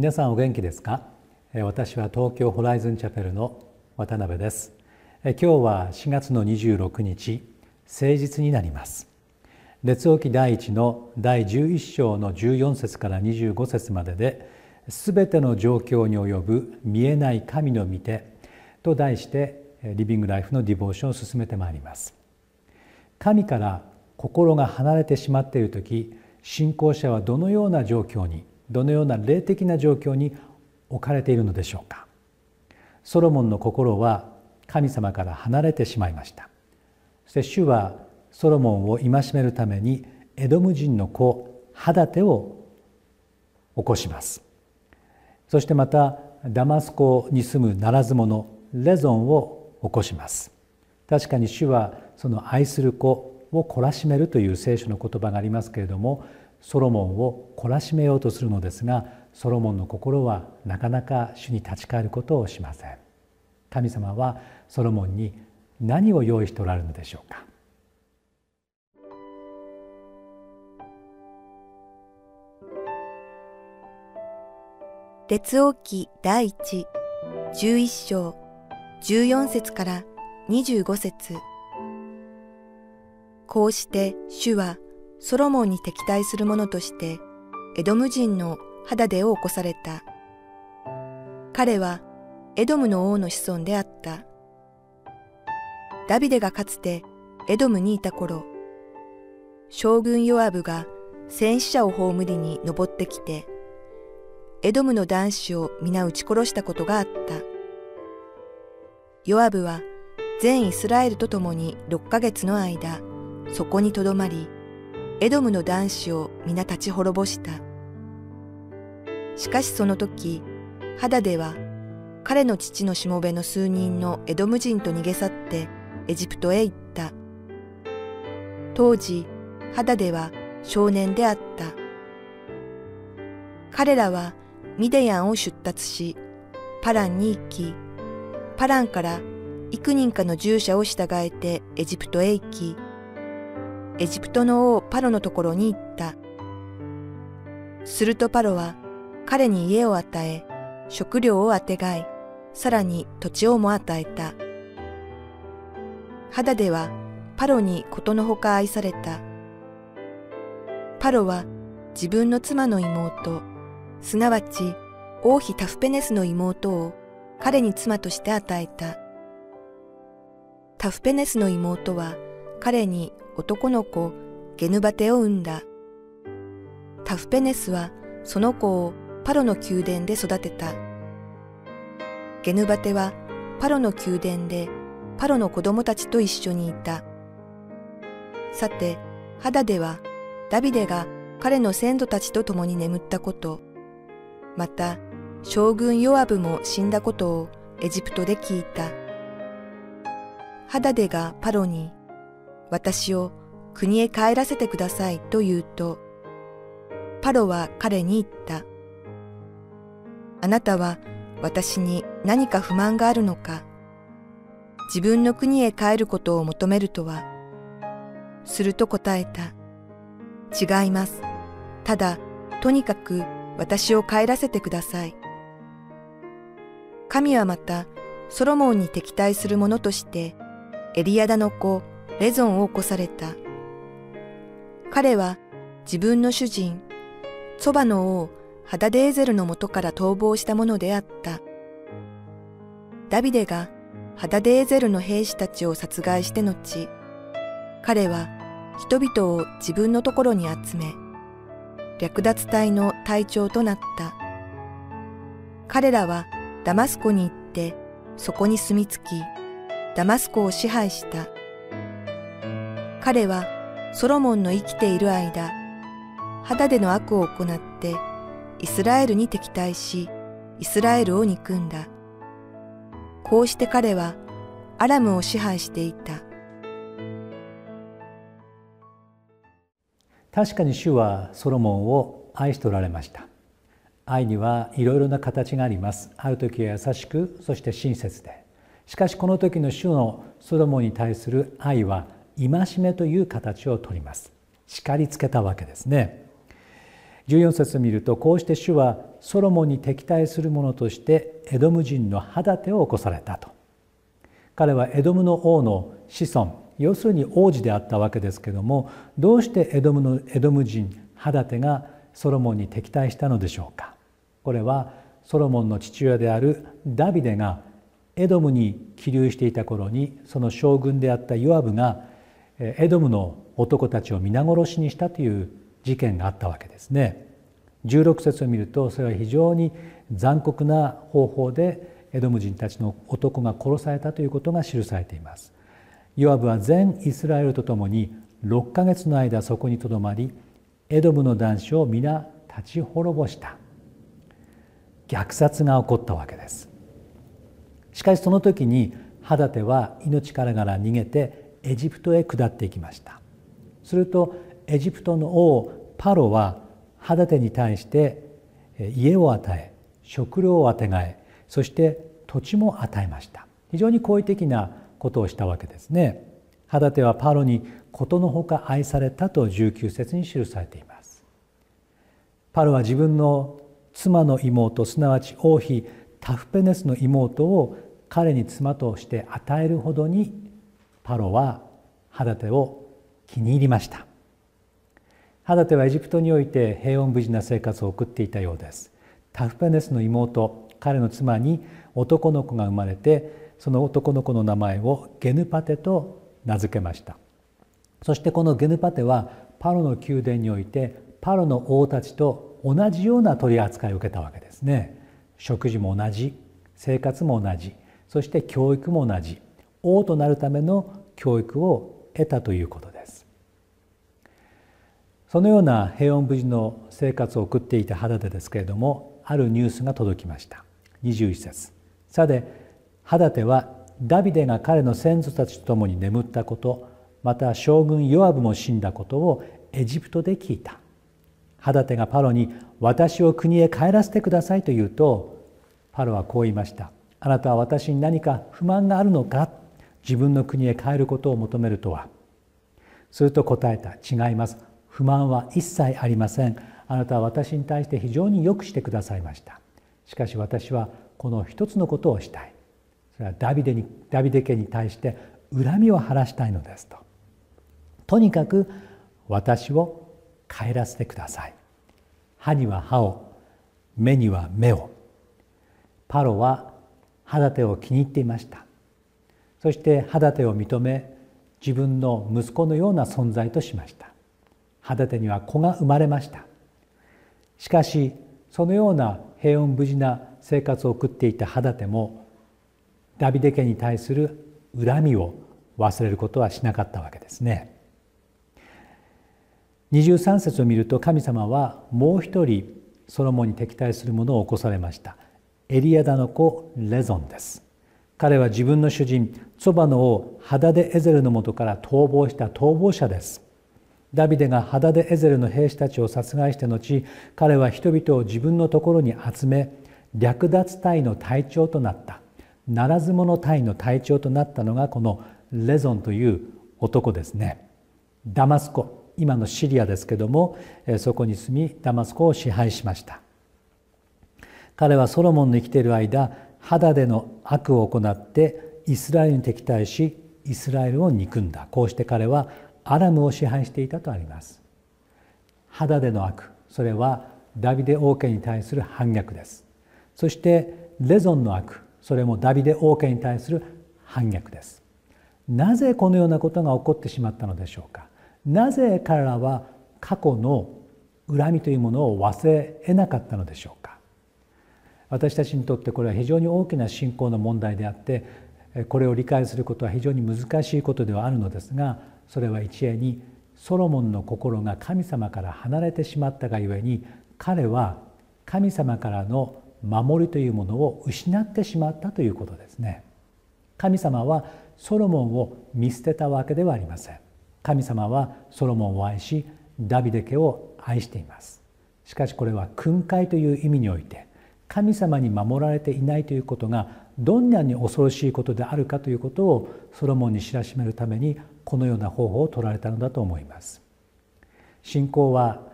皆さんお元気ですか？私は東京ホライズンチャペルの渡辺です。今日は4月の26日誠実になります。列王記第一の第11章の14節から25節までですべての状況に及ぶ見えない神の御手と題してリビングライフのディボーションを進めてまいります。神から心が離れてしまっている時信仰者はどのような状況にどのような霊的な状況に置かれているのでしょうか。ソロモンの心は神様から離れてしまいました。そして主はソロモンを戒めるためにエドム人の子ハダテを起こします。そしてまたダマスコに住むならず者レゾンを起こします。確かに主はその愛する子を懲らしめるという聖書の言葉がありますけれどもソロモンを懲らしめようとするのですがソロモンの心はなかなか主に立ち返ることをしません。神様はソロモンに何を用意しておられるのでしょうか？列王記第一十一章十四節から二十五節。こうして主はソロモンに敵対する者としてエドム人の肌でを起こされた。彼はエドムの王の子孫であった。ダビデがかつてエドムにいた頃、将軍ヨアブが戦死者を葬りに登ってきて、エドムの男子を皆撃ち殺したことがあった。ヨアブは全イスラエルと共に6ヶ月の間、そこにとどまり、エドムの男子を皆立ち滅ぼした。しかしその時、肌では彼の父のしもべの数人のエドム人と逃げ去ってエジプトへ行った。当時、肌では少年であった。彼らはミデヤンを出立し、パランに行き、パランから幾人かの従者を従えてエジプトへ行き、エジプトの王パロのところに行った。するとパロは彼に家を与え、食料をあてがい、さらに土地をも与えた。肌ではパロにことのほか愛された。パロは自分の妻の妹、すなわち王妃タフペネスの妹を彼に妻として与えた。タフペネスの妹は彼に男の子ゲヌバテを産んだ。タフペネスはその子をパロの宮殿で育てた。ゲヌバテはパロの宮殿でパロの子供たちと一緒にいた。さて、肌ではダビデが彼の先祖たちと共に眠ったこと、また将軍ヨアブも死んだことをエジプトで聞いた。肌でがパロに、私を国へ帰らせてくださいと言うと、パロは彼に言った。あなたは私に何か不満があるのか？自分の国へ帰ることを求めるとは？すると答えた。違います。ただ、とにかく私を帰らせてください。神はまた、ソロモンに敵対する者として、エリアダの子、レゾンを起こされた。彼は自分の主人、そばの王、ハダデーゼルの元から逃亡したものであった。ダビデがハダデーゼルの兵士たちを殺害して後、彼は人々を自分のところに集め、略奪隊の隊長となった。彼らはダマスコに行って、そこに住み着き、ダマスコを支配した。彼はソロモンの生きている間、肌での悪を行ってイスラエルに敵対し、イスラエルを憎んだ。こうして彼はアラムを支配していた。確かに主はソロモンを愛しておられました愛にはいろいろな形がありますある時は優しくそして親切でしかしこの時の主のソロモンに対する愛は戒めという形をとります。叱りつけたわけですね。14節を見るとこうして主はソロモンに敵対する者としてエドム人の肌手を起こされたと。彼はエドムの王の子孫要するに王子であったわけですけどもどうしてエドムのエドム人ハダテがソロモンに敵対したのでしょうか。これはソロモンの父親であるダビデがエドムに起立していた頃にその将軍であったヨアブがエドムの男たちを皆殺しにしたという事件があったわけですね。16節を見るとそれは非常に残酷な方法でエドム人たちの男が殺されたということが記されています。ヨアブは全イスラエルと共に6ヶ月の間そこにとどまりエドムの男子を皆立ち滅ぼした虐殺が起こったわけですしかしその時にハダテは命からがら逃げてエジプトへ下っていきましたするとエジプトの王パロはハダテに対して家を与え食料をあてがえそして土地も与えました非常に好意的なことをしたわけですね。肌手はパロにことのほか愛されたと19節に記されています。パロは自分の妻の妹すなわち王妃タフペネスの妹を彼に妻として与えるほどにパロは肌手を気に入りました。肌手はエジプトにおいて平穏無事な生活を送っていたようです。タフペネスの妹彼の妻に男の子が生まれてその男の子の名前をゲヌパテと名付けました。そしてこのゲヌパテはパロの宮殿においてパロの王たちと同じような取り扱いを受けたわけですね。食事も同じ生活も同じそして教育も同じ。王となるための教育を得たということです。そのような平穏無事の生活を送っていた肌でですけれどもあるニュースが届きました。21節。さて肌手はダビデが彼の先祖たちと共に眠ったことまた将軍ヨアブも死んだことをエジプトで聞いた。肌手がパロに「私を国へ帰らせてください」と言うとパロはこう言いました「あなたは私に何か不満があるのか自分の国へ帰ることを求めるとは」すると答えた「違います。不満は一切ありません。あなたは私に対して非常によくしてくださいました。しかし私はこの一つのことをしたい。それはダビデにダビデ家に対して恨みを晴らしたいのですと。とにかく私を帰らせてください。歯には歯を目には目を。パロは肌手を気に入っていました。そして肌手を認め自分の息子のような存在としました肌手には子が生まれましたしかしそのような平穏無事な生活を送っていた肌手もダビデ家に対する恨みを忘れることはしなかったわけですね。23節を見ると神様はもう一人ソロモンに敵対する者を起こされました。エリアダの子レゾンです。彼は自分の主人ツバの王ハダデエゼルのもとから逃亡した逃亡者です。ダビデがハダデエゼルの兵士たちを殺害した後彼は人々を自分のところに集め略奪隊の隊長となった。ならず者隊の隊長となったのがこのレゾンという男ですねダマスコ今のシリアですけどもそこに住みダマスコを支配しました彼はソロモンの生きている間肌での悪を行ってイスラエルに敵対しイスラエルを憎んだ。こうして彼はアラムを支配していたとあります。肌での悪それはダビデ王家に対する反逆です。そしてレゾンの悪それもダビデ王家に対する反逆です。なぜこのようなことが起こってしまったのでしょうか。なぜ彼らは過去の恨みというものを忘れ得なかったのでしょうか。私たちにとってこれは非常に大きな信仰の問題であってこれを理解することは非常に難しいことではあるのですがそれは一恵にソロモンの心が神様から離れてしまったがゆえに彼は神様からの守りというものを失ってしまったということですね。神様はソロモンを見捨てたわけではありません。神様はソロモンを愛しダビデ家を愛しています。しかしこれは訓戒という意味において神様に守られていないということがどんなに恐ろしいことであるかということをソロモンに知らしめるためにこのような方法を取られたのだと思います。信仰は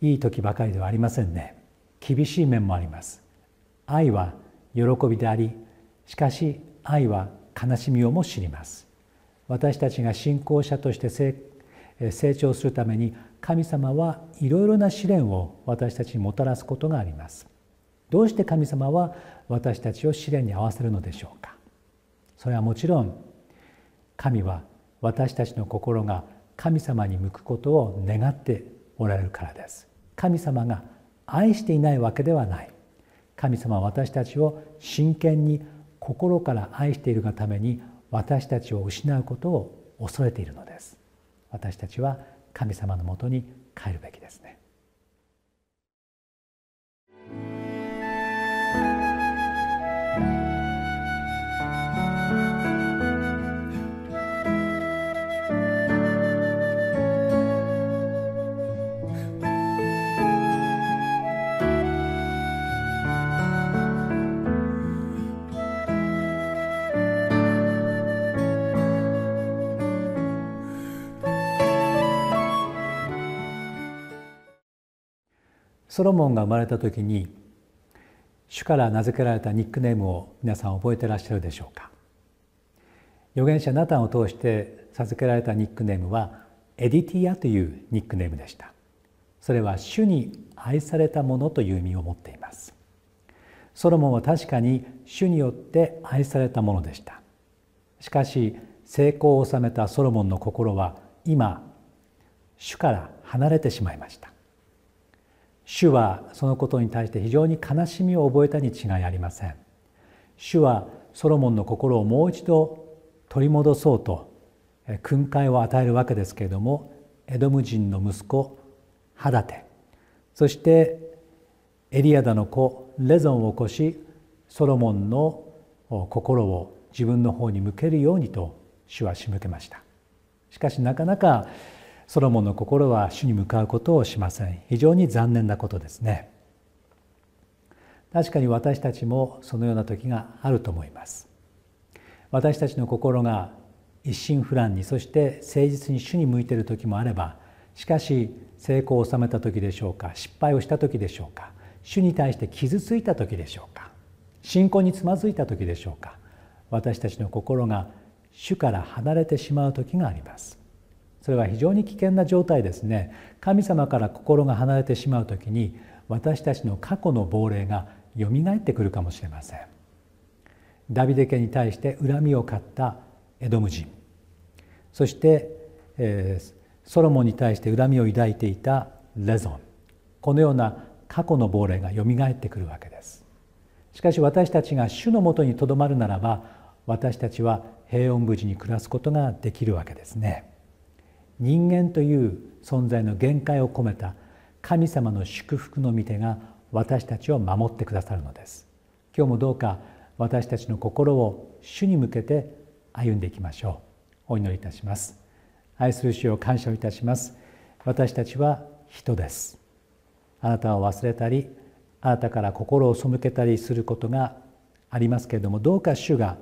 いい時ばかりではありませんね。厳しい面もあります。愛は喜びでありしかし愛は悲しみをも知ります。私たちが信仰者として成長するために神様はいろいろな試練を私たちにもたらすことがあります。どうして神様は私たちを試練に合わせるのでしょうか？それはもちろん神は私たちの心が神様に向くことを願っておられるからです。神様が愛していないわけではない。神様は私たちを真剣に心から愛しているがために私たちを失うことを恐れているのです。私たちは神様のもとに帰るべきですね。ソロモンが生まれた時に主から名付けられたニックネームを皆さん覚えてらっしゃるでしょうか？預言者ナタンを通して授けられたニックネームはエディティアというニックネームでした。それは主に愛されたものという意味を持っています。ソロモンは確かに主によって愛されたものでした。しかし成功を収めたソロモンの心は今主から離れてしまいました。主はそのことに対して非常に悲しみを覚えたに違いありません。主はソロモンの心をもう一度取り戻そうと訓戒を与えるわけですけれどもエドム人の息子ハダテ。そしてエリアダの子レゾンを起こしソロモンの心を自分の方に向けるようにと主は仕向けました。しかしなかなかソロモンの心は主に向かうことをしません。非常に残念なことですね。確かに私たちもそのような時があると思います。私たちの心が一心不乱にそして誠実に主に向いている時もあればしかし成功を収めた時でしょうか失敗をした時でしょうか主に対して傷ついた時でしょうか信仰につまずいた時でしょうか私たちの心が主から離れてしまう時があります。それは非常に危険な状態ですね。神様から心が離れてしまう時に私たちの過去の亡霊がよみがえってくるかもしれません。ダビデ家に対して恨みを買ったエドム人。そして、えー、ソロモンに対して恨みを抱いていたレゾン。このような過去の亡霊がよみがえってくるわけです。しかし私たちが主のもとにとどまるならば私たちは平穏無事に暮らすことができるわけですね。人間という存在の限界を込めた神様の祝福の御手が私たちを守ってくださるのです。今日もどうか私たちの心を主に向けて歩んでいきましょう。お祈りいたします。愛する主を感謝をいたします。私たちは人です。あなたを忘れたりあなたから心を背けたりすることがありますけれどもどうか主が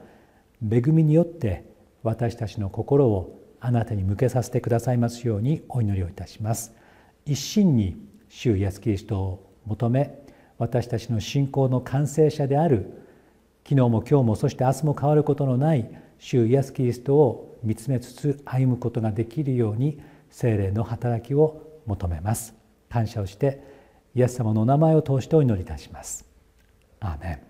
恵みによって私たちの心をあなたに向けさせてくださいますようにお祈りをいたします。一心に主イエスキリストを求め私たちの信仰の完成者である昨日も今日もそして明日も変わることのない主イエスキリストを見つめつつ歩むことができるように精霊の働きを求めます。感謝をしてイエス様のお名前を通してお祈りいたします。アーメン。